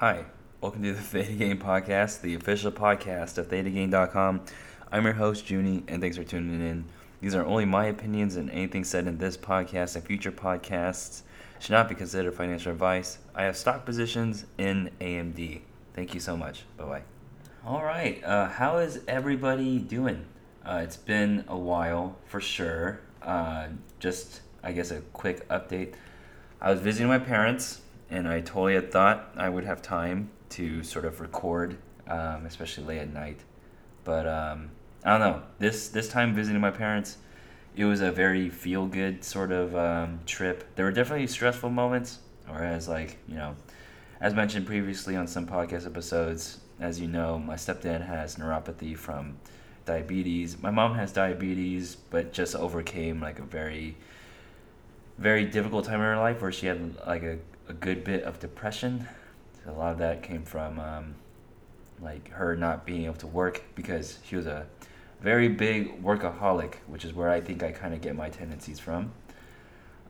Hi, welcome to the Theta Gang Podcast, the official podcast of ThetaGang.com. I'm your host, Junie, and thanks for tuning in. These are only my opinions, and anything said in this podcast and future podcasts should not be considered financial advice. I have stock positions in AMD. Thank you so much. Bye bye. All right, uh, how is everybody doing? Uh, it's been a while for sure. Uh, just, I guess, a quick update. I was visiting my parents, and I totally had thought I would have time to sort of record, um, especially late at night. But um, I don't know. This this time visiting my parents, it was a very feel good sort of um, trip. There were definitely stressful moments, whereas like you know, as mentioned previously on some podcast episodes, as you know, my stepdad has neuropathy from diabetes. My mom has diabetes, but just overcame like a very very difficult time in her life where she had like a, a good bit of depression. A lot of that came from um, like her not being able to work because she was a very big workaholic, which is where I think I kind of get my tendencies from.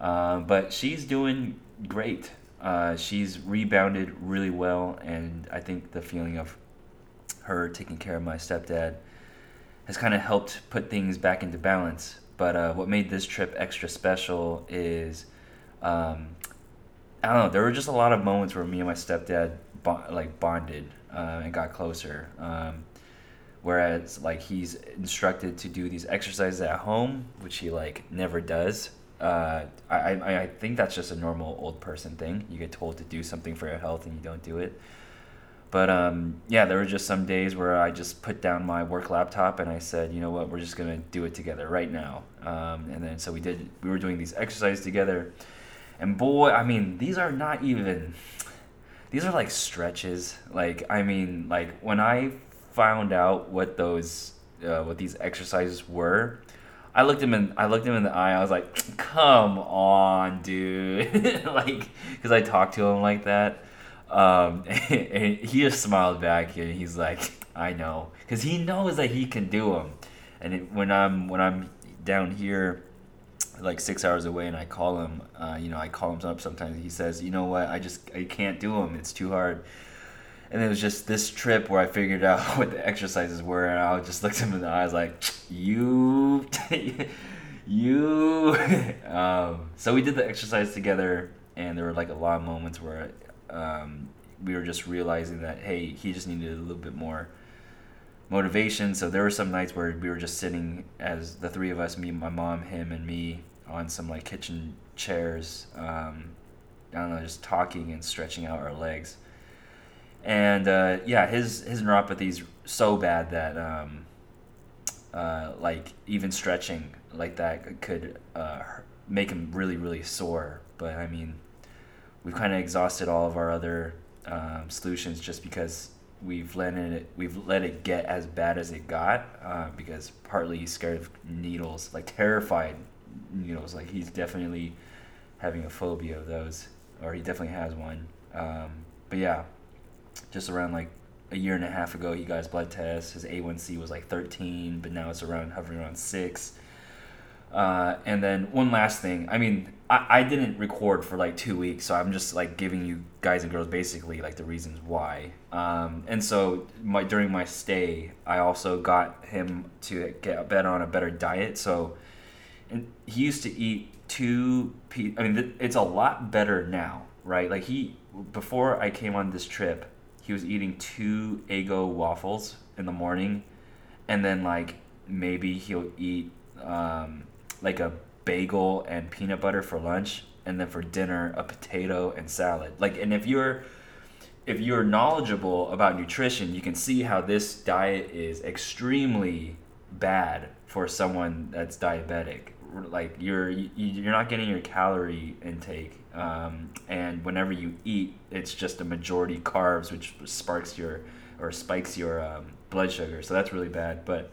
Uh, but she's doing great. Uh, she's rebounded really well, and I think the feeling of her taking care of my stepdad has kind of helped put things back into balance. But uh, what made this trip extra special is, um, I don't know, there were just a lot of moments where me and my stepdad bo- like bonded uh, and got closer. Um, whereas like he's instructed to do these exercises at home, which he like never does. Uh, I, I, I think that's just a normal old person thing. You get told to do something for your health and you don't do it. But um, yeah, there were just some days where I just put down my work laptop and I said, you know what, we're just gonna do it together right now. Um, and then so we did. We were doing these exercises together, and boy, I mean, these are not even. These are like stretches. Like I mean, like when I found out what those uh, what these exercises were, I looked him in I looked him in the eye. I was like, "Come on, dude!" like, because I talked to him like that. Um, and he just smiled back and he's like, "I know," because he knows that he can do them. And it, when I'm when I'm down here, like six hours away, and I call him, uh, you know, I call him up sometimes. He says, "You know what? I just I can't do them. It's too hard." and it was just this trip where I figured out what the exercises were, and I just looked him in the eyes like, "You, you." um, so we did the exercise together, and there were like a lot of moments where um, we were just realizing that hey, he just needed a little bit more motivation. So there were some nights where we were just sitting as the three of us, me, my mom, him, and me, on some like kitchen chairs. Um, I don't know, just talking and stretching out our legs and uh, yeah, his his neuropathy's so bad that um, uh, like even stretching like that could uh, make him really really sore. But I mean, we've kind of exhausted all of our other um, solutions just because we've let it we've let it get as bad as it got uh, because partly he's scared of needles, like terrified needles. Like he's definitely having a phobia of those, or he definitely has one. Um, but yeah, just around like a year and a half ago, he got his blood test. His A1C was like 13, but now it's around hovering around six. Uh, and then one last thing. I mean, I, I didn't record for like two weeks, so I'm just like giving you guys and girls basically like the reasons why. Um, and so my during my stay, I also got him to get bet on a better diet. So, he used to eat two. Pe- I mean, it's a lot better now, right? Like he before I came on this trip he was eating two Eggo waffles in the morning, and then like maybe he'll eat um, like a bagel and peanut butter for lunch, and then for dinner a potato and salad. Like, and if you're if you're knowledgeable about nutrition, you can see how this diet is extremely bad for someone that's diabetic. Like you're you're not getting your calorie intake um, and whenever you eat, it's just a majority carbs, which sparks your or spikes your um, blood sugar. So that's really bad. But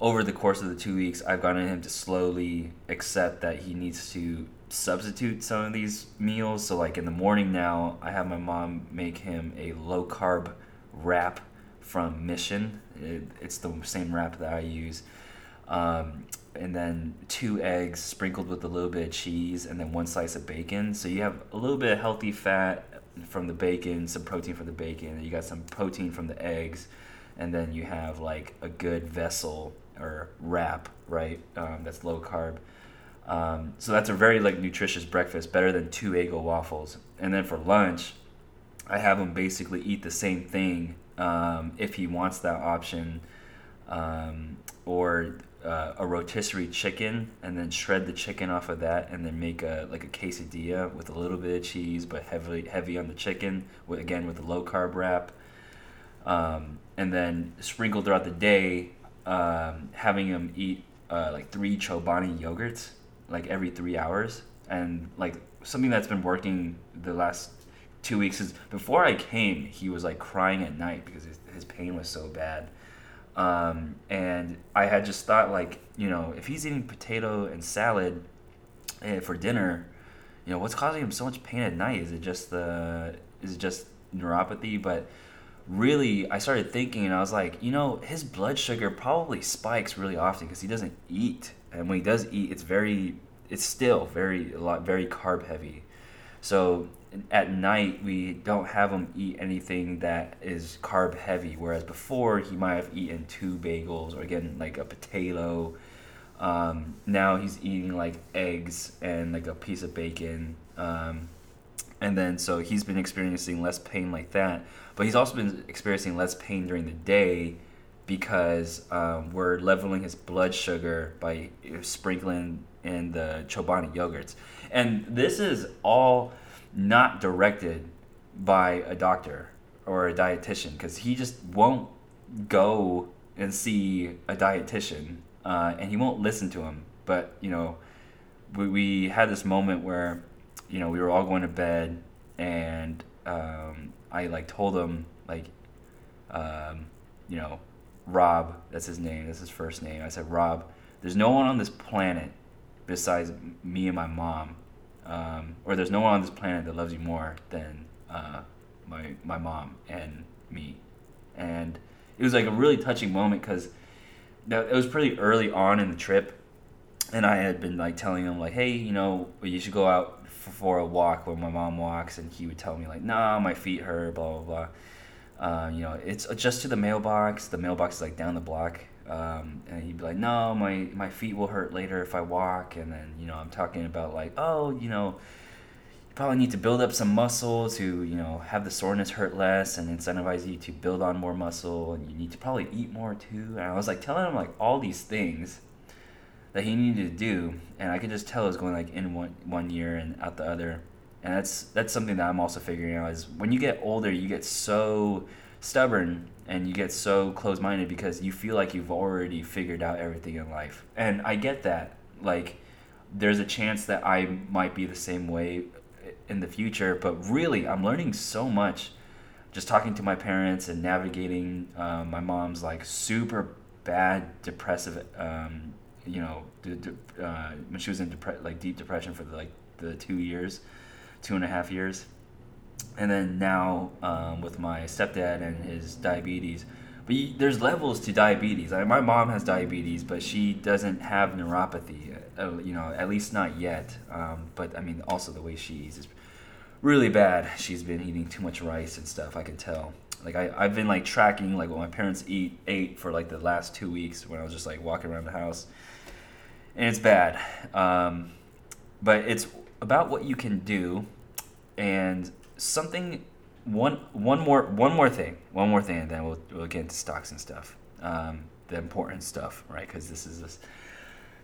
over the course of the two weeks, I've gotten him to slowly accept that he needs to substitute some of these meals. So, like in the morning now, I have my mom make him a low carb wrap from Mission. It, it's the same wrap that I use. Um, and then two eggs sprinkled with a little bit of cheese and then one slice of bacon. So you have a little bit of healthy fat, from the bacon, some protein from the bacon, and you got some protein from the eggs, and then you have like a good vessel or wrap, right? Um, that's low carb. Um, so that's a very like nutritious breakfast, better than two Eggo waffles. And then for lunch, I have him basically eat the same thing um, if he wants that option, um, or uh, a rotisserie chicken, and then shred the chicken off of that, and then make a like a quesadilla with a little bit of cheese, but heavily heavy on the chicken. With again with a low carb wrap, um, and then sprinkle throughout the day, um, having him eat uh, like three Chobani yogurts like every three hours, and like something that's been working the last two weeks is before I came, he was like crying at night because his, his pain was so bad. Um, and I had just thought like, you know, if he's eating potato and salad eh, for dinner, you know, what's causing him so much pain at night? Is it just the is it just neuropathy? But really, I started thinking, and I was like, you know, his blood sugar probably spikes really often because he doesn't eat and when he does eat, it's very, it's still very a lot very carb heavy. So at night we don't have him eat anything that is carb heavy. Whereas before he might have eaten two bagels or again like a potato. Um, now he's eating like eggs and like a piece of bacon. Um, and then so he's been experiencing less pain like that. But he's also been experiencing less pain during the day because um, we're leveling his blood sugar by sprinkling in the Chobani yogurts. And this is all not directed by a doctor or a dietitian because he just won't go and see a dietitian uh, and he won't listen to him. But, you know, we, we had this moment where, you know, we were all going to bed and um, I like told him, like, um, you know, Rob, that's his name, that's his first name. I said, Rob, there's no one on this planet besides me and my mom, um, or there's no one on this planet that loves you more than uh, my my mom and me. And it was like a really touching moment because it was pretty early on in the trip, and I had been like telling him like, hey, you know, you should go out for a walk where my mom walks, and he would tell me like, nah, my feet hurt, blah blah blah. Uh, you know, it's just to the mailbox. The mailbox is like down the block. Um, and he'd be like, no, my, my feet will hurt later if I walk. And then, you know, I'm talking about like, oh, you know, you probably need to build up some muscle to, you know, have the soreness hurt less and incentivize you to build on more muscle. And you need to probably eat more too. And I was like telling him like all these things that he needed to do. And I could just tell it was going like in one, one year and out the other and that's that's something that I'm also figuring out is when you get older, you get so stubborn and you get so closed-minded because you feel like you've already figured out everything in life. And I get that. Like there's a chance that I might be the same way in the future, but really I'm learning so much just talking to my parents and navigating um, my mom's like super bad depressive um, you know uh, when she was in depre- like deep depression for the, like the two years two and a half years. And then now um, with my stepdad and his diabetes. But you, there's levels to diabetes. I, my mom has diabetes, but she doesn't have neuropathy. Uh, you know, at least not yet. Um, but I mean, also the way she eats is really bad. She's been eating too much rice and stuff. I can tell. Like I, I've been like tracking like what my parents eat ate for like the last two weeks when I was just like walking around the house, and it's bad. Um, but it's about what you can do and something one one more one more thing one more thing and then we'll, we'll get into stocks and stuff um, the important stuff right? Because this is this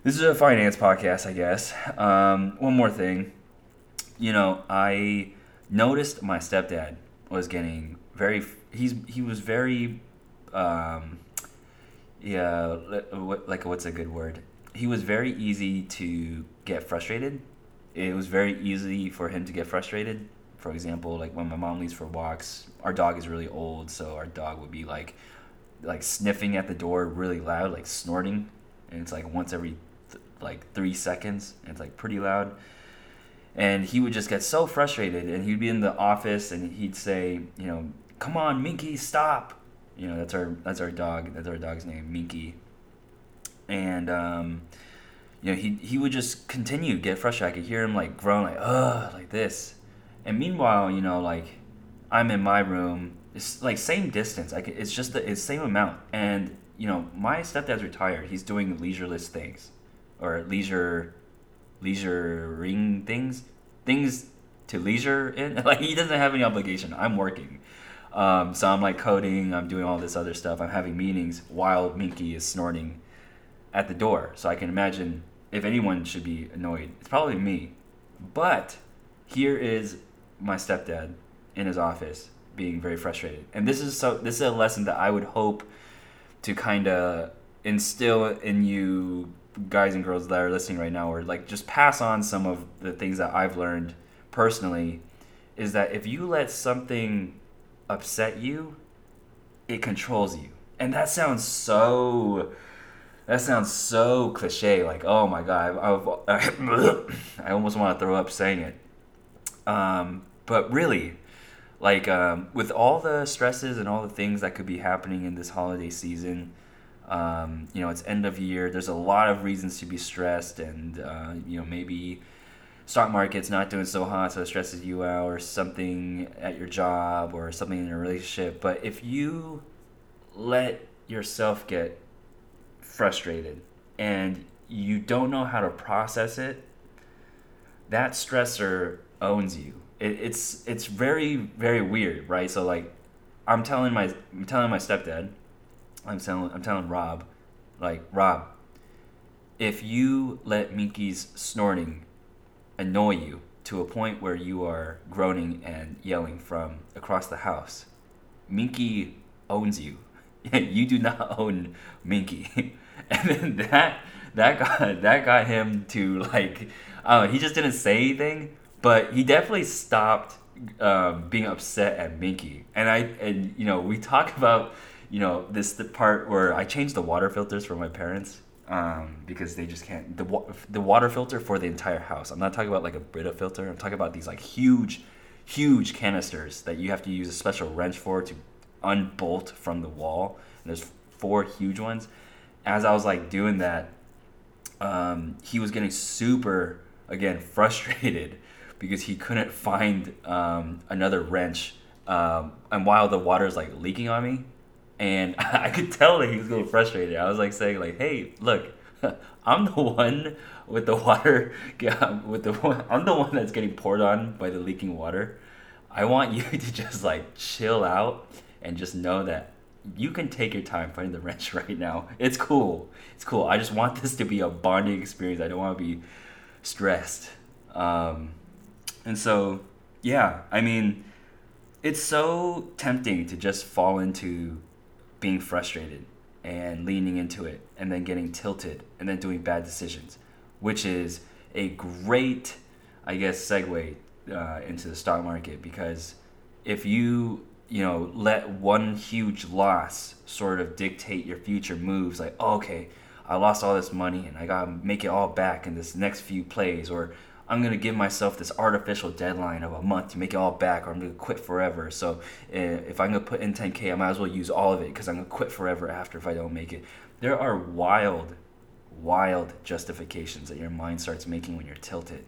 this is a finance podcast i guess. Um, one more thing. You know i noticed my stepdad was getting very he's he was very um, yeah like what's a good word? He was very easy to get frustrated. It was very easy for him to get frustrated. For example, like when my mom leaves for walks, our dog is really old, so our dog would be like, like sniffing at the door really loud, like snorting, and it's like once every, th- like three seconds, and it's like pretty loud. And he would just get so frustrated, and he'd be in the office, and he'd say, you know, "Come on, Minky, stop!" You know, that's our that's our dog. That's our dog's name, Minky. And um, you know, he he would just continue get frustrated. I could hear him like groan like ugh like this, and meanwhile, you know, like I'm in my room. It's like same distance. Like it's just the it's same amount. And you know, my stepdad's retired. He's doing leisureless things, or leisure, leisuring things, things to leisure in. Like he doesn't have any obligation. I'm working. Um, so I'm like coding, I'm doing all this other stuff, I'm having meetings while Minky is snorting at the door. So I can imagine if anyone should be annoyed, it's probably me. But here is my stepdad in his office being very frustrated. And this is so this is a lesson that I would hope to kind of instill in you guys and girls that are listening right now or like just pass on some of the things that I've learned personally is that if you let something upset you, it controls you. And that sounds so that sounds so cliche like oh my god I, I, I almost want to throw up saying it um, but really like um, with all the stresses and all the things that could be happening in this holiday season um, you know it's end of year there's a lot of reasons to be stressed and uh, you know maybe stock market's not doing so hot so it stresses you out or something at your job or something in your relationship. But if you let yourself get frustrated and you don't know how to process it that stressor owns you it, it's it's very very weird right so like i'm telling my i'm telling my stepdad i'm telling i'm telling rob like rob if you let minky's snorting annoy you to a point where you are groaning and yelling from across the house. Minky owns you. you do not own Minky. and then that that got that got him to like uh, he just didn't say anything, but he definitely stopped um, being upset at Minky. And I and you know we talk about you know this the part where I changed the water filters for my parents um, because they just can't the the water filter for the entire house. I'm not talking about like a Brita filter. I'm talking about these like huge, huge canisters that you have to use a special wrench for to unbolt from the wall. And there's four huge ones. As I was like doing that, um, he was getting super again frustrated because he couldn't find um, another wrench. Um, and while the water is like leaking on me, and I could tell that he was getting frustrated. I was like saying like, "Hey, look, I'm the one with the water with the one, I'm the one that's getting poured on by the leaking water. I want you to just like chill out and just know that you can take your time finding the wrench right now. It's cool. It's cool. I just want this to be a bonding experience. I don't want to be stressed. Um, and so, yeah, I mean, it's so tempting to just fall into being frustrated and leaning into it and then getting tilted and then doing bad decisions, which is a great, I guess, segue uh, into the stock market because if you you know let one huge loss sort of dictate your future moves like oh, okay i lost all this money and i gotta make it all back in this next few plays or I'm gonna give myself this artificial deadline of a month to make it all back, or I'm gonna quit forever. So eh, if I'm gonna put in 10k, I might as well use all of it because I'm gonna quit forever after if I don't make it. There are wild, wild justifications that your mind starts making when you're tilted.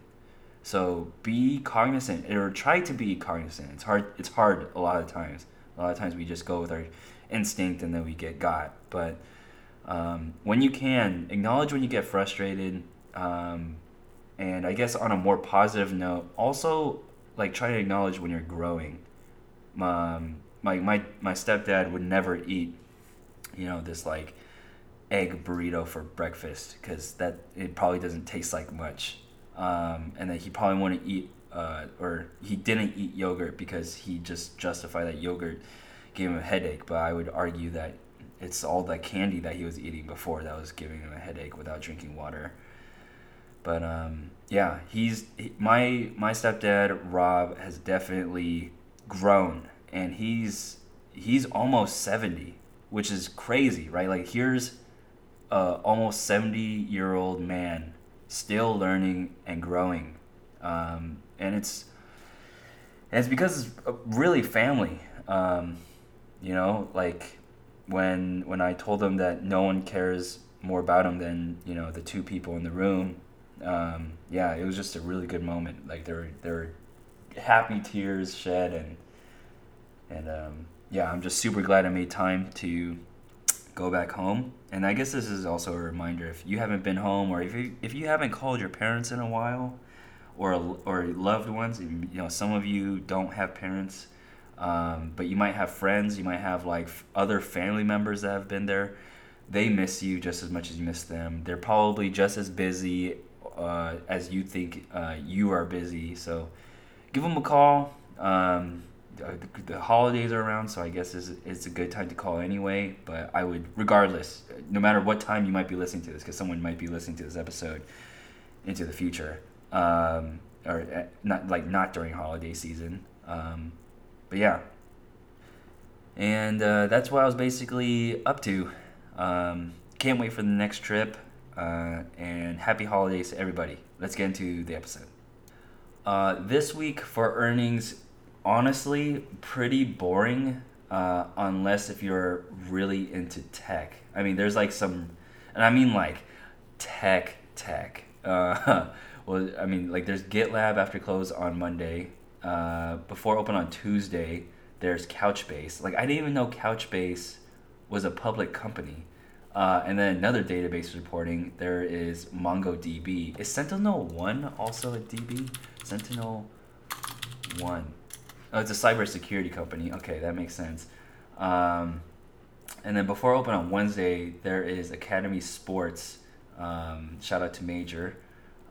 So be cognizant, or try to be cognizant. It's hard. It's hard a lot of times. A lot of times we just go with our instinct and then we get got. But um, when you can, acknowledge when you get frustrated. Um, and I guess on a more positive note, also like try to acknowledge when you're growing. Um, my my my stepdad would never eat, you know, this like egg burrito for breakfast because that it probably doesn't taste like much. Um, and then he probably wouldn't eat uh, or he didn't eat yogurt because he just justified that yogurt gave him a headache. But I would argue that it's all the candy that he was eating before that was giving him a headache without drinking water. But um, yeah, he's he, my my stepdad Rob has definitely grown, and he's he's almost seventy, which is crazy, right? Like here's a almost seventy year old man still learning and growing, um, and it's and it's because it's really family. Um, you know, like when when I told them that no one cares more about him than you know the two people in the room um, yeah, it was just a really good moment. Like there were there were happy tears shed and And um, yeah, I'm just super glad I made time to go back home. And I guess this is also a reminder if you haven't been home or if you, if you haven't called your parents in a while or or loved ones, you know, some of you don't have parents, um, but you might have friends, you might have like other family members that have been there. They miss you just as much as you miss them. They're probably just as busy uh, as you think uh, you are busy. So give them a call. Um, the, the, holidays are around, so I guess it's, it's a good time to call anyway. But I would, regardless, no matter what time you might be listening to this, because someone might be listening to this episode into the future, um, or uh, not like not during holiday season. Um, but yeah, and uh, that's what I was basically up to. Um, can't wait for the next trip. Uh, and happy holidays to everybody. Let's get into the episode. Uh, this week for earnings, honestly, pretty boring. Uh, unless if you're really into tech. I mean, there's like some, and I mean like tech, tech. Uh, well, I mean, like there's GitLab after close on Monday. Uh, before open on Tuesday, there's Couchbase. Like I didn't even know Couchbase was a public company. Uh, and then another database reporting, there is MongoDB. Is Sentinel One also a DB? Sentinel One. Oh, it's a cybersecurity company. Okay, that makes sense. Um, and then before open on Wednesday, there is Academy Sports. Um, shout out to Major.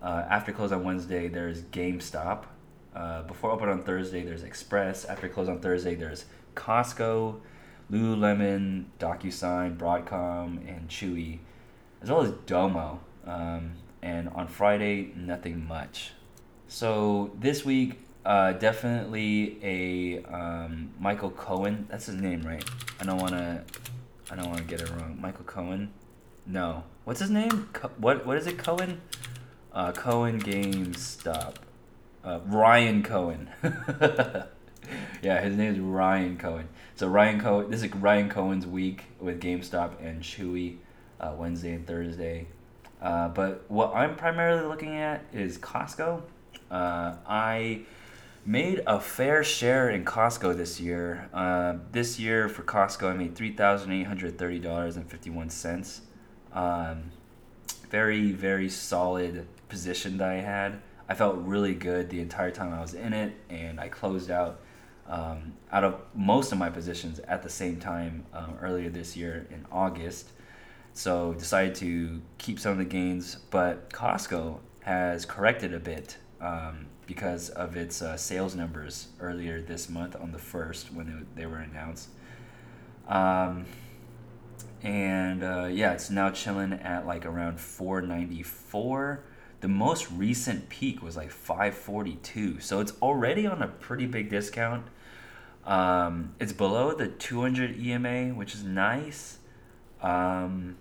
Uh, after close on Wednesday, there's GameStop. Uh, before open on Thursday, there's Express. After close on Thursday, there's Costco. Lululemon, DocuSign, Broadcom, and Chewy, as well as Domo. Um, and on Friday, nothing much. So this week, uh, definitely a um, Michael Cohen. That's his name, right? I don't want to. I don't want to get it wrong. Michael Cohen. No. What's his name? Co- what What is it? Cohen. Uh, Cohen GameStop. Uh, Ryan Cohen. yeah, his name is Ryan Cohen. So Ryan Cohen, this is Ryan Cohen's week with GameStop and Chewy, uh, Wednesday and Thursday. Uh, but what I'm primarily looking at is Costco. Uh, I made a fair share in Costco this year. Uh, this year for Costco, I made three thousand eight hundred thirty dollars and fifty one cents. Um, very very solid position that I had. I felt really good the entire time I was in it, and I closed out um, out of most of my positions at the same time um, earlier this year in August. So decided to keep some of the gains, but Costco has corrected a bit um, because of its uh, sales numbers earlier this month on the first when it, they were announced. Um, and uh, yeah, it's now chilling at like around 494. The most recent peak was like 542, so it's already on a pretty big discount. Um, it's below the 200 EMA, which is nice. Um,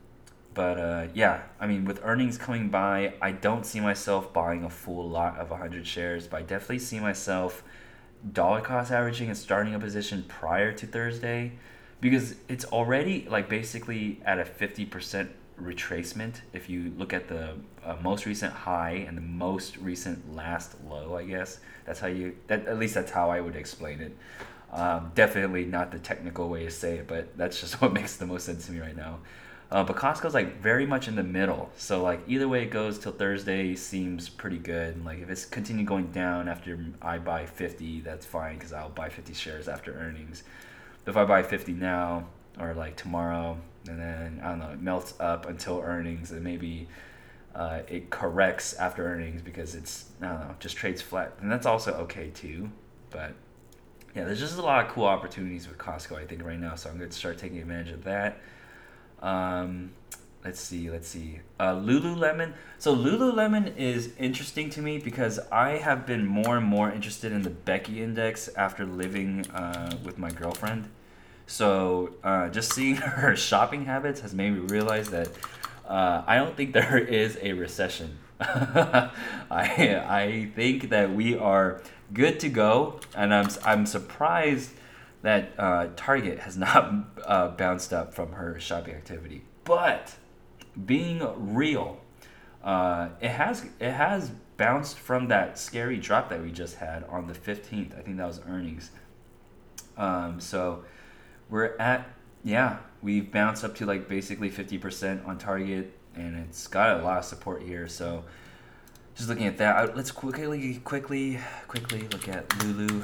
but uh, yeah, I mean, with earnings coming by, I don't see myself buying a full lot of 100 shares, but I definitely see myself dollar cost averaging and starting a position prior to Thursday because it's already like basically at a 50% retracement if you look at the uh, most recent high and the most recent last low i guess that's how you that at least that's how i would explain it um, definitely not the technical way to say it, but that's just what makes the most sense to me right now. Uh, but Costco's like very much in the middle, so like either way it goes till Thursday seems pretty good. Like if it's continue going down after I buy fifty, that's fine because I'll buy fifty shares after earnings. But if I buy fifty now or like tomorrow, and then I don't know, it melts up until earnings, and maybe uh, it corrects after earnings because it's I don't know, just trades flat, and that's also okay too. But yeah, there's just a lot of cool opportunities with Costco, I think, right now. So I'm going to start taking advantage of that. Um, let's see, let's see. Uh, Lululemon. So Lululemon is interesting to me because I have been more and more interested in the Becky Index after living uh, with my girlfriend. So uh, just seeing her shopping habits has made me realize that uh, I don't think there is a recession. I I think that we are good to go, and I'm I'm surprised that uh, Target has not uh, bounced up from her shopping activity. But being real, uh, it has it has bounced from that scary drop that we just had on the 15th. I think that was earnings. Um, so we're at yeah, we've bounced up to like basically 50% on target, and it's got a lot of support here. So just looking at that, let's quickly, quickly, quickly look at Lulu,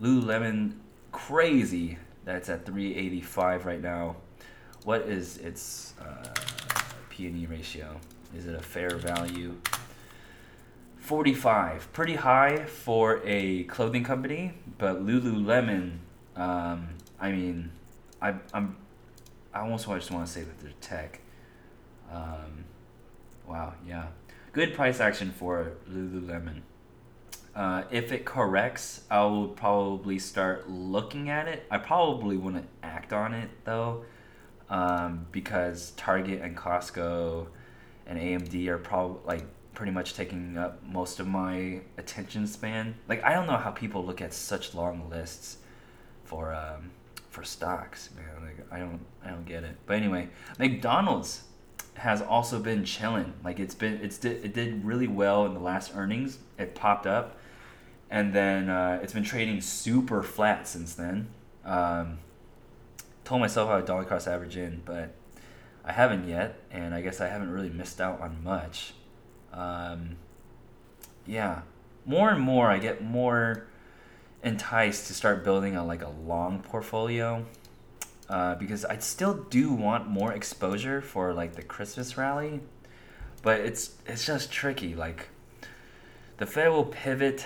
Lululemon, crazy. That's at 385 right now. What is its uh, P&E ratio? Is it a fair value? 45, pretty high for a clothing company, but Lululemon, um, I mean, I, I'm, I almost just want to say that they're tech. Um, wow, yeah, good price action for Lululemon. Uh, if it corrects, I will probably start looking at it. I probably wouldn't act on it though, um, because Target and Costco and AMD are probably like pretty much taking up most of my attention span. Like I don't know how people look at such long lists for um, for stocks, man. Like I don't I don't get it. But anyway, McDonald's has also been chilling. Like it's been it's did it did really well in the last earnings. It popped up, and then uh, it's been trading super flat since then. Um, told myself I would dollar cost average in, but I haven't yet, and I guess I haven't really missed out on much. Um, yeah, more and more I get more enticed to start building a like a long portfolio uh, because I still do want more exposure for like the Christmas rally, but it's it's just tricky. Like the Fed will pivot,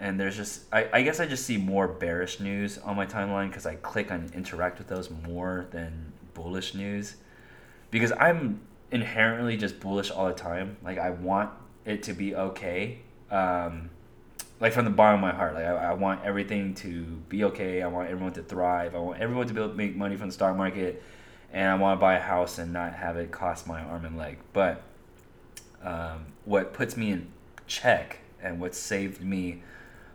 and there's just I, I guess I just see more bearish news on my timeline because I click on interact with those more than bullish news because I'm inherently just bullish all the time. Like I want it to be okay. Um, like from the bottom of my heart. Like I, I want everything to be okay. I want everyone to thrive. I want everyone to be able to make money from the stock market, and I want to buy a house and not have it cost my arm and leg. But um, what puts me in check and what saved me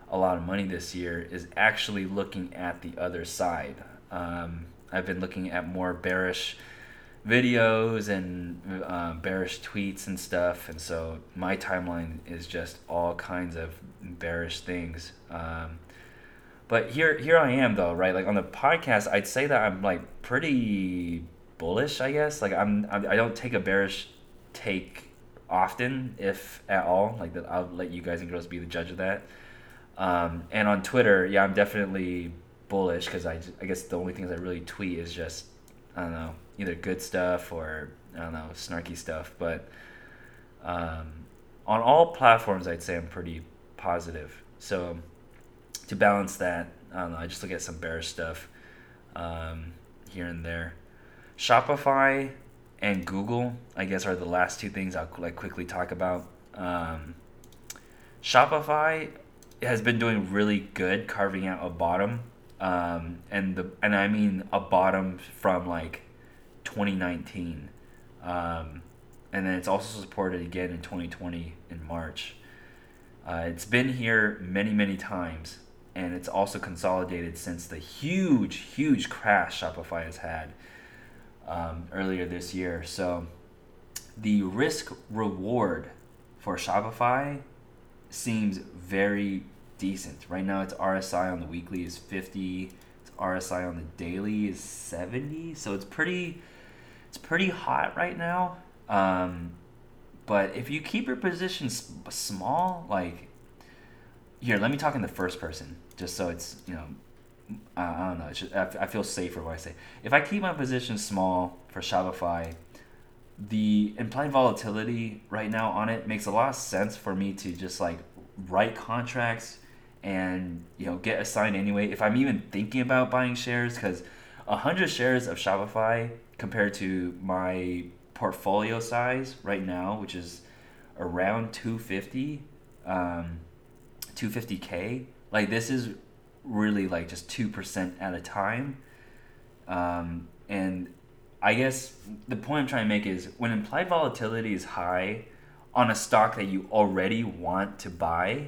a lot of money this year is actually looking at the other side. Um, I've been looking at more bearish videos and uh, bearish tweets and stuff, and so my timeline is just all kinds of bearish things. Um, but here, here I am though, right? Like on the podcast, I'd say that I'm like pretty bullish, I guess. Like I'm, I don't take a bearish take often, if at all. Like that, I'll let you guys and girls be the judge of that. Um, and on Twitter, yeah, I'm definitely bullish because I, I guess the only things I really tweet is just I don't know either good stuff or I don't know snarky stuff. But um, on all platforms, I'd say I'm pretty positive. So to balance that, I don't know. I just look at some bearish stuff um, here and there. Shopify and Google, I guess, are the last two things I'll like quickly talk about. Um, Shopify has been doing really good, carving out a bottom, um, and the and I mean a bottom from like 2019. Um, and then it's also supported again in 2020 in March. Uh, it's been here many, many times, and it's also consolidated since the huge, huge crash Shopify has had um, earlier this year. So the risk reward for Shopify seems very decent. Right now, its RSI on the weekly is 50. Its RSI on the daily is 70. So it's pretty it's pretty hot right now. Um, but if you keep your position small, like here, let me talk in the first person, just so it's you know, I, I don't know. It's just, I, feel safer when I say if I keep my position small for Shopify, the implied volatility right now on it makes a lot of sense for me to just like write contracts and you know get assigned anyway. If I'm even thinking about buying shares, because hundred shares of Shopify compared to my portfolio size right now, which is around 250, um, 250k. Like this is really like just two percent at a time, um, and I guess the point I'm trying to make is when implied volatility is high on a stock that you already want to buy,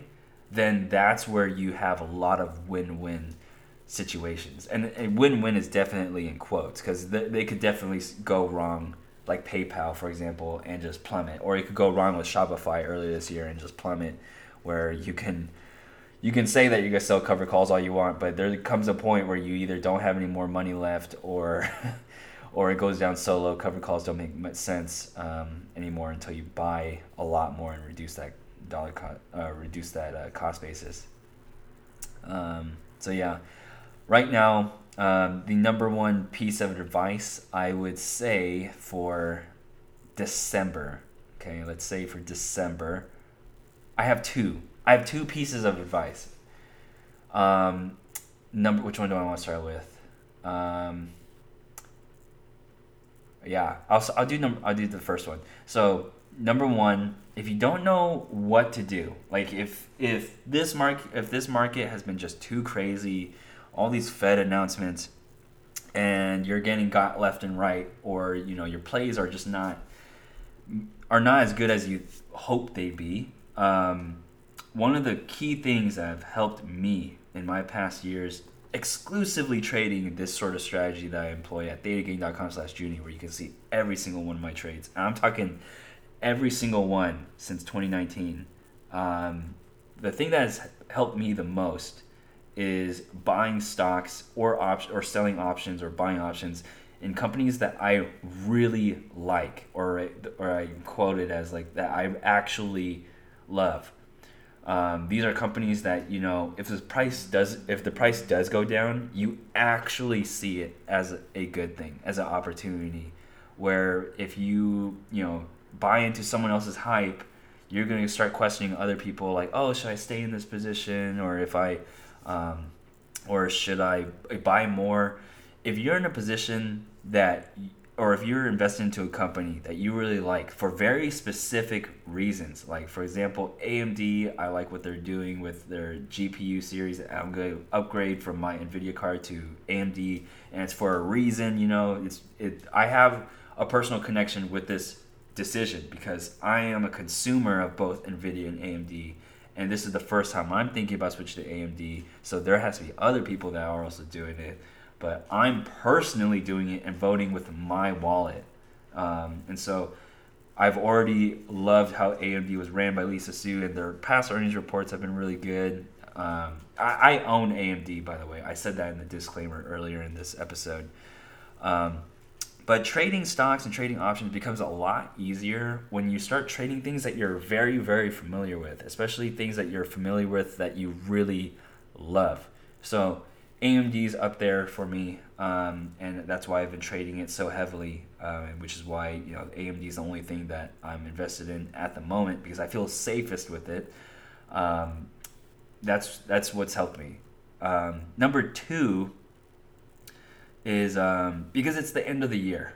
then that's where you have a lot of win-win situations. And, and win-win is definitely in quotes because th- they could definitely go wrong, like PayPal, for example, and just plummet. Or it could go wrong with Shopify earlier this year and just plummet, where you can you can say that you're gonna sell cover calls all you want, but there comes a point where you either don't have any more money left or or it goes down so low cover calls don't make much sense um, anymore until you buy a lot more and reduce that dollar co- uh, reduce that uh, cost basis. Um, so yeah, right now um, the number one piece of advice I would say for December. Okay, let's say for December, I have two. I have two pieces of advice. Um, number, which one do I want to start with? Um, yeah, I'll I'll do number I'll do the first one. So number one, if you don't know what to do, like if if this market if this market has been just too crazy, all these Fed announcements, and you're getting got left and right, or you know your plays are just not are not as good as you hope they be. Um, one of the key things that have helped me in my past years exclusively trading this sort of strategy that I employ at thetagang.com slash Junie, where you can see every single one of my trades. And I'm talking every single one since 2019. Um, the thing that has helped me the most is buying stocks or op- or selling options or buying options in companies that I really like or or I quoted as like that I actually love. Um, these are companies that you know if the price does if the price does go down, you actually see it as a good thing, as an opportunity. Where if you you know buy into someone else's hype, you're going to start questioning other people like, oh, should I stay in this position or if I, um, or should I buy more? If you're in a position that or if you're investing into a company that you really like for very specific reasons, like for example, AMD, I like what they're doing with their GPU series. I'm going to upgrade from my Nvidia card to AMD, and it's for a reason. You know, it's it. I have a personal connection with this decision because I am a consumer of both Nvidia and AMD, and this is the first time I'm thinking about switching to AMD. So there has to be other people that are also doing it but I'm personally doing it and voting with my wallet. Um, and so I've already loved how AMD was ran by Lisa Su, and their past earnings reports have been really good. Um, I, I, own AMD, by the way. I said that in the disclaimer earlier in this episode. Um, but trading stocks and trading options becomes a lot easier when you start trading things that you're very, very familiar with, especially things that you're familiar with that you really love. So AMD's up there for me, um, and that's why I've been trading it so heavily, uh, which is why you know AMD is the only thing that I'm invested in at the moment because I feel safest with it. Um, that's that's what's helped me. Um, number two is um, because it's the end of the year,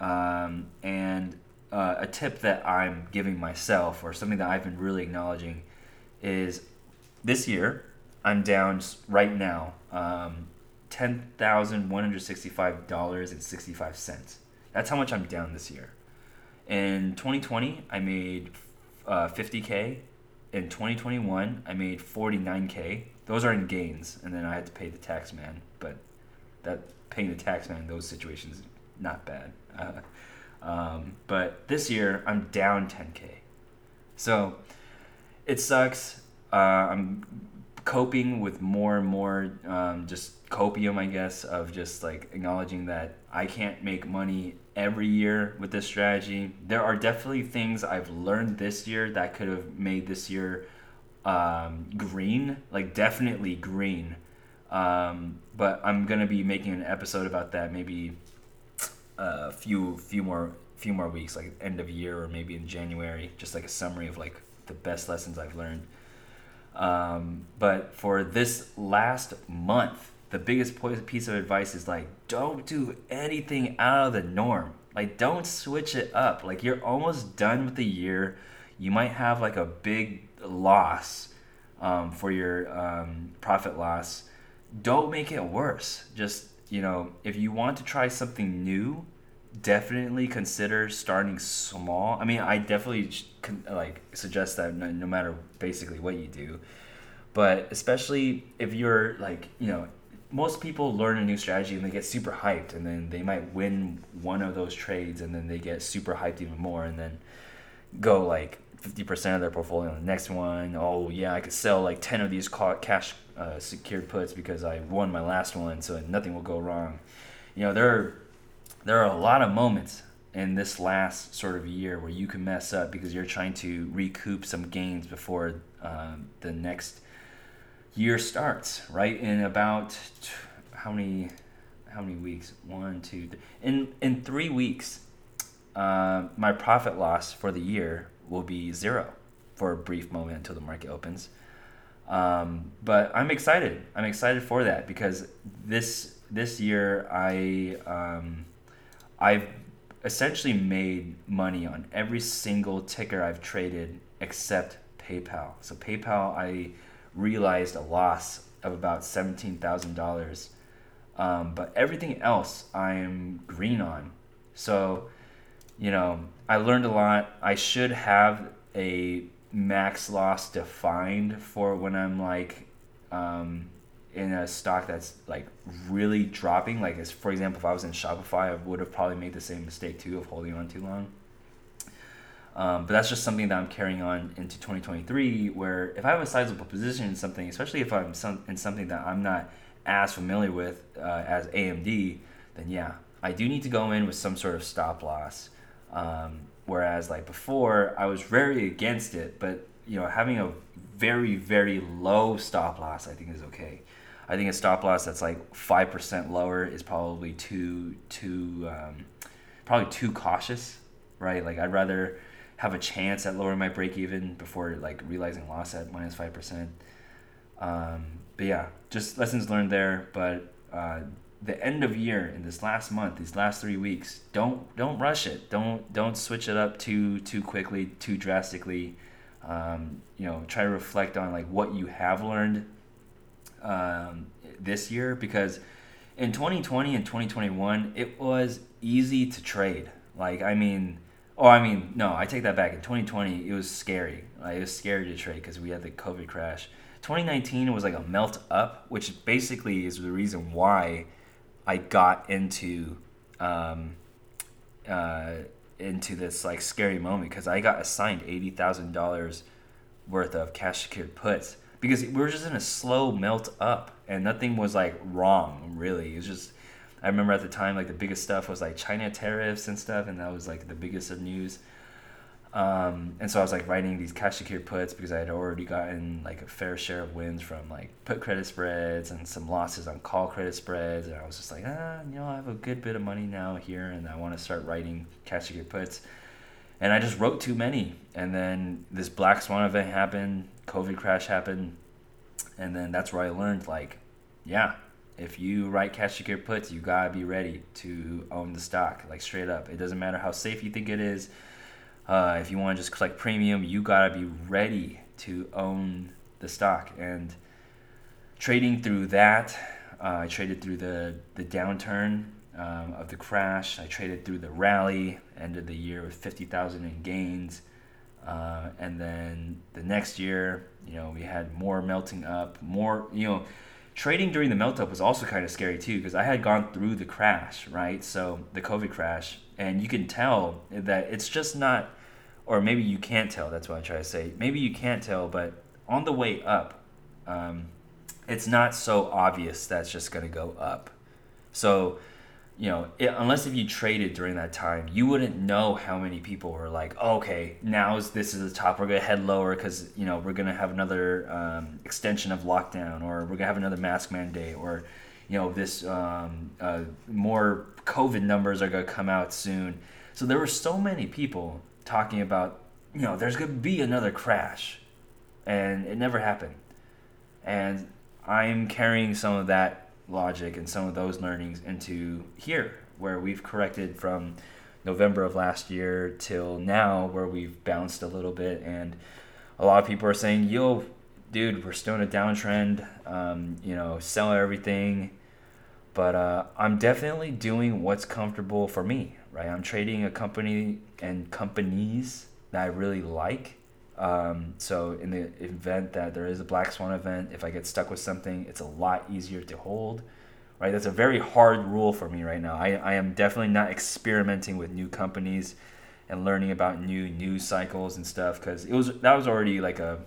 um, and uh, a tip that I'm giving myself or something that I've been really acknowledging is this year I'm down right now um, ten thousand one hundred sixty-five dollars and sixty-five cents. That's how much I'm down this year. In 2020, I made uh, 50k. In 2021, I made 49k. Those are in gains, and then I had to pay the tax man. But that paying the tax man in those situations not bad. Uh, um, but this year, I'm down 10k. So it sucks. Uh, I'm coping with more and more um, just copium, I guess, of just like acknowledging that I can't make money every year with this strategy. There are definitely things I've learned this year that could have made this year um, green, like definitely green. Um, but I'm gonna be making an episode about that maybe a few few more few more weeks, like end of year or maybe in January, just like a summary of like the best lessons I've learned. Um, but for this last month, the biggest piece of advice is like, don't do anything out of the norm. Like, don't switch it up. Like, you're almost done with the year. You might have like a big loss um, for your um, profit loss. Don't make it worse. Just, you know, if you want to try something new, definitely consider starting small. I mean, I definitely like suggest that no, matter basically what you do, but especially if you're like you know most people learn a new strategy and they get super hyped and then they might win one of those trades and then they get super hyped even more and then go like 50% of their portfolio on the next one. Oh, yeah, I could sell like 10 of these cash uh, secured puts because I won my last one, so nothing will go wrong. You know, there are, there are a lot of moments in this last sort of year where you can mess up because you're trying to recoup some gains before um, the next year starts, right? In about how many how many weeks? One, two, three. In in three weeks, uh, my profit loss for the year will be zero for a brief moment until the market opens. Um, but I'm excited. I'm excited for that because this this year I um, I've essentially made money on every single ticker I've traded except PayPal. So PayPal I realized a loss of about seventeen thousand dollars, um, but everything else I'm green on. So you know, I learned a lot. I should have a max loss defined for when I'm like um, in a stock that's like really dropping. Like, as for example, if I was in Shopify, I would have probably made the same mistake too of holding on too long. Um, but that's just something that I'm carrying on into 2023. Where if I have a sizable position in something, especially if I'm some, in something that I'm not as familiar with uh, as AMD, then yeah, I do need to go in with some sort of stop loss. Um, whereas like before, I was very against it, but you know, having a very very low stop loss, I think is okay. I think a stop loss that's like five percent lower is probably too too um, probably too cautious, right? Like I'd rather have a chance at lowering my break even before like realizing loss at minus five percent. Um, but yeah, just lessons learned there. But uh, the end of year in this last month, these last three weeks, don't don't rush it. Don't don't switch it up too too quickly, too drastically. Um, you know, try to reflect on like what you have learned um, this year because in 2020 and 2021 it was easy to trade. Like I mean, oh I mean no, I take that back. In 2020 it was scary. Like, it was scary to trade because we had the COVID crash. 2019 was like a melt up, which basically is the reason why I got into um, uh, into this like scary moment because I got assigned eighty thousand dollars worth of cash secured puts because we were just in a slow melt up and nothing was like wrong really. It was just I remember at the time like the biggest stuff was like China tariffs and stuff and that was like the biggest of news. Um, and so I was like writing these cash secured puts because I had already gotten like a fair share of wins from like put credit spreads and some losses on call credit spreads. And I was just like, ah, you know, I have a good bit of money now here and I want to start writing cash secured puts. And I just wrote too many. And then this Black Swan event happened, COVID crash happened. And then that's where I learned like, yeah, if you write cash secured puts, you gotta be ready to own the stock, like straight up. It doesn't matter how safe you think it is uh, if you want to just collect premium, you gotta be ready to own the stock. And trading through that, uh, I traded through the the downturn um, of the crash. I traded through the rally. Ended the year with fifty thousand in gains. Uh, and then the next year, you know, we had more melting up, more, you know, trading during the melt up was also kind of scary too because I had gone through the crash, right? So the COVID crash, and you can tell that it's just not or maybe you can't tell. That's what I try to say. Maybe you can't tell, but on the way up, um, it's not so obvious that's just going to go up. So, you know, it, unless if you traded during that time, you wouldn't know how many people were like, oh, okay, now this is the top. We're going to head lower because, you know, we're going to have another um, extension of lockdown or we're going to have another mask mandate or, you know, this um, uh, more COVID numbers are going to come out soon. So there were so many people talking about, you know, there's going to be another crash. And it never happened. And I'm carrying some of that logic and some of those learnings into here, where we've corrected from November of last year till now, where we've bounced a little bit. And a lot of people are saying, yo, dude, we're still in a downtrend. Um, you know, sell everything. But uh, I'm definitely doing what's comfortable for me, right? I'm trading a company and companies that I really like. Um, so in the event that there is a black swan event, if I get stuck with something, it's a lot easier to hold, right? That's a very hard rule for me right now. I, I am definitely not experimenting with new companies and learning about new news cycles and stuff because it was that was already like a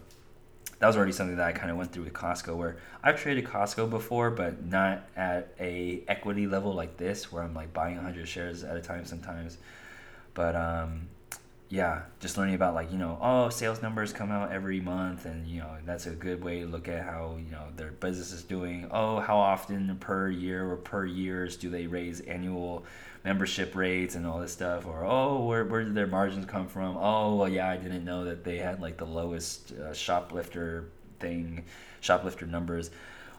that was already something that I kind of went through with Costco where I've traded Costco before but not at a equity level like this where I'm like buying 100 shares at a time sometimes but um yeah, just learning about like you know, oh, sales numbers come out every month, and you know that's a good way to look at how you know their business is doing. Oh, how often per year or per years do they raise annual membership rates and all this stuff? Or oh, where where did their margins come from? Oh, well, yeah, I didn't know that they had like the lowest uh, shoplifter thing, shoplifter numbers.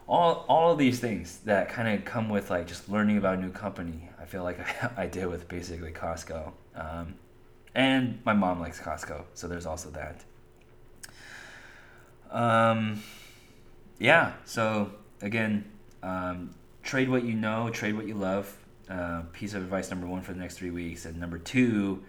All, all of these things that kind of come with like just learning about a new company. I feel like I, I did with basically Costco. Um, and my mom likes Costco, so there's also that. Um, yeah, so again, um, trade what you know, trade what you love. Uh, piece of advice number one for the next three weeks. And number two,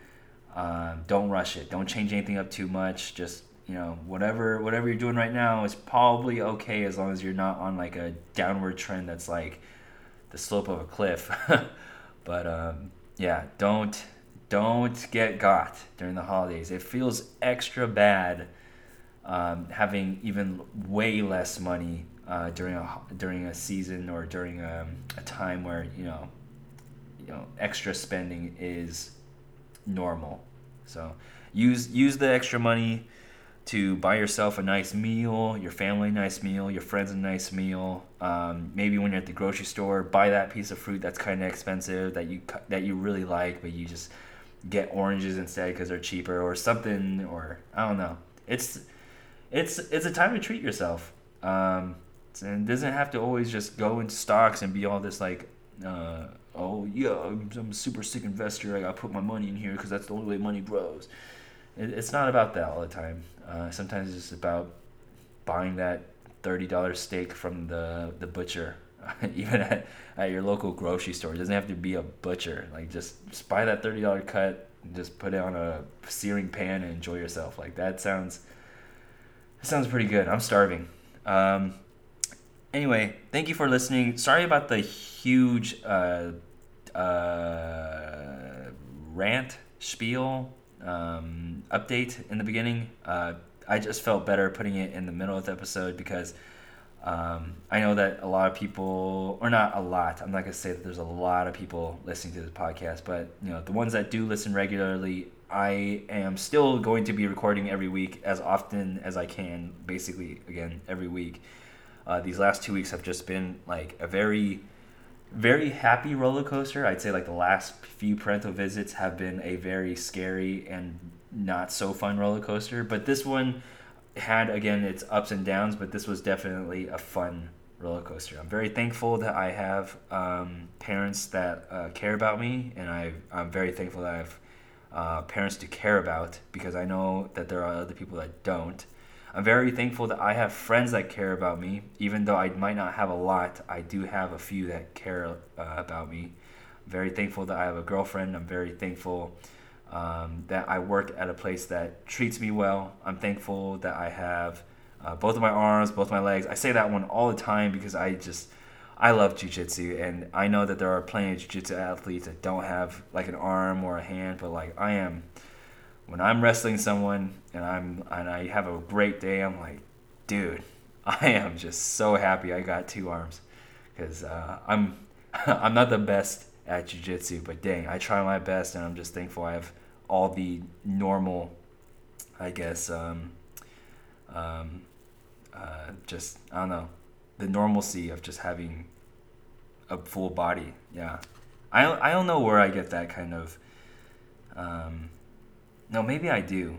um, don't rush it. Don't change anything up too much. Just you know whatever whatever you're doing right now is probably okay as long as you're not on like a downward trend that's like the slope of a cliff. but um, yeah, don't don't get got during the holidays. It feels extra bad um, having even way less money uh, during a during a season or during a, a time where you know you know extra spending is normal. So use use the extra money to buy yourself a nice meal, your family a nice meal, your friends a nice meal. Um, maybe when you're at the grocery store, buy that piece of fruit that's kind of expensive that you that you really like, but you just get oranges instead because they're cheaper or something or I don't know. It's it's it's a time to treat yourself. Um, and doesn't have to always just go into stocks and be all this like, uh, oh yeah, I'm, I'm, a super sick investor. I gotta put my money in here because that's the only way money grows. It, it's not about that all the time. Uh, sometimes it's just about buying that thirty dollars steak from the the butcher even at, at your local grocery store. It doesn't have to be a butcher. Like just, just buy that thirty dollar cut, and just put it on a searing pan and enjoy yourself. Like that sounds that sounds pretty good. I'm starving. Um, anyway, thank you for listening. Sorry about the huge uh, uh, rant spiel um, update in the beginning. Uh, I just felt better putting it in the middle of the episode because um, I know that a lot of people, or not a lot, I'm not going to say that there's a lot of people listening to this podcast, but you know, the ones that do listen regularly, I am still going to be recording every week as often as I can, basically, again, every week. Uh, these last two weeks have just been like a very, very happy roller coaster. I'd say like the last few parental visits have been a very scary and not so fun roller coaster, but this one had again its ups and downs, but this was definitely a fun roller coaster. I'm very thankful that I have um, parents that uh, care about me, and I, I'm very thankful that I have uh, parents to care about because I know that there are other people that don't. I'm very thankful that I have friends that care about me, even though I might not have a lot. I do have a few that care uh, about me. I'm very thankful that I have a girlfriend. I'm very thankful um, that I work at a place that treats me well. I'm thankful that I have uh, both of my arms, both my legs. I say that one all the time because I just I love jujitsu, and I know that there are plenty of jujitsu athletes that don't have like an arm or a hand, but like I am. When I'm wrestling someone and I'm and I have a great day, I'm like, dude, I am just so happy I got two arms, because uh, I'm I'm not the best at jujitsu, but dang, I try my best, and I'm just thankful I have all the normal, I guess, um, um, uh, just I don't know, the normalcy of just having a full body. Yeah, I I don't know where I get that kind of. Um, no, maybe I do.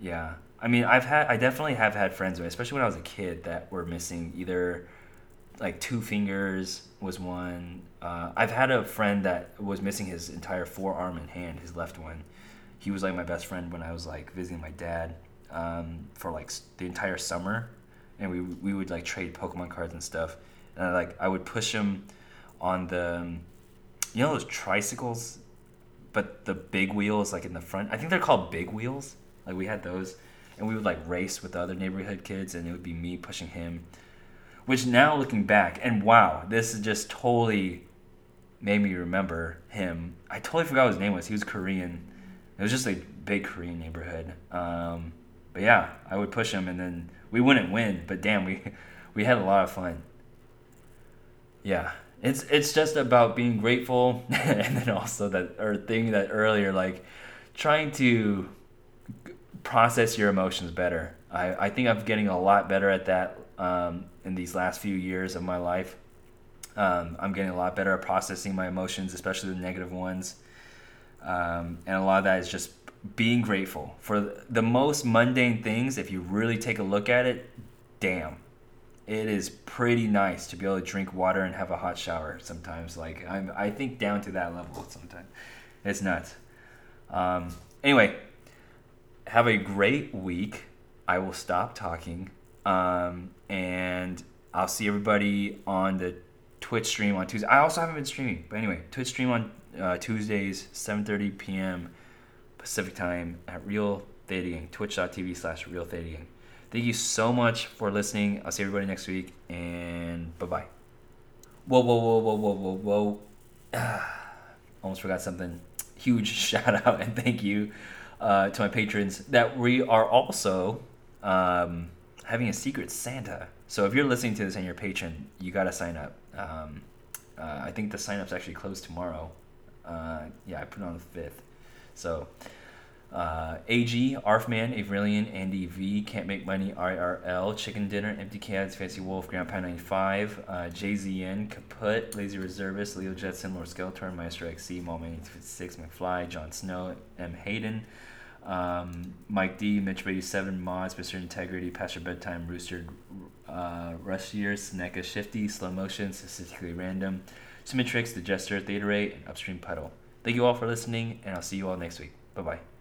Yeah, I mean, I've had I definitely have had friends, especially when I was a kid, that were missing either like two fingers was one. Uh, I've had a friend that was missing his entire forearm and hand, his left one he was like my best friend when I was like visiting my dad um, for like the entire summer, and we we would like trade Pokemon cards and stuff. And I, like I would push him on the, um, you know those tricycles, but the big wheels like in the front. I think they're called big wheels. Like we had those, and we would like race with the other neighborhood kids, and it would be me pushing him. Which now looking back, and wow, this is just totally made me remember him. I totally forgot what his name was. He was Korean It was just a big Korean neighborhood. Um, but yeah, I would push him, and then we wouldn't win. But damn, we we had a lot of fun. Yeah, it's it's just about being grateful, and then also that or thing that earlier like trying to process your emotions better. I, I think I'm getting a lot better at that um, in these last few years of my life. Um, I'm getting a lot better at processing my emotions, especially the negative ones. Um, and a lot of that is just being grateful for the most mundane things. If you really take a look at it, damn, it is pretty nice to be able to drink water and have a hot shower sometimes. Like I'm, I think down to that level sometimes. It's nuts. Um, anyway, have a great week. I will stop talking, um, and I'll see everybody on the Twitch stream on Tuesday. I also haven't been streaming, but anyway, Twitch stream on uh, Tuesdays, 7:30 p.m. Pacific time at Real Theta Gang, twitch.tv slash Real Theta Gang. Thank you so much for listening. I'll see everybody next week, and bye bye. Whoa, whoa, whoa, whoa, whoa, whoa, whoa. Almost forgot something. Huge shout out and thank you uh, to my patrons that we are also um, having a secret Santa. So if you're listening to this and you're a patron, you got to sign up. Um, uh, I think the sign up's actually closed tomorrow. Uh, yeah, I put it on the 5th. So uh, AG, Arfman, Avrilian, Andy V, Can't Make Money, IRL, Chicken Dinner, Empty Cats, Fancy Wolf, Grandpa 95, uh, JZN, Kaput, Lazy Reservist, Leo Jetson, Lord Skeletor, Maestro XC, Mallman 56, McFly, Jon Snow, M. Hayden, um, Mike D, Mitch Brady 7, Mods, Mr. Integrity, Pastor Bedtime, Rooster, uh, Rushier, Seneca Shifty, Slow Motion, Statistically Random, Symmetrix, The Jester, Theta Ray, and Upstream Puddle. Thank you all for listening, and I'll see you all next week. Bye bye.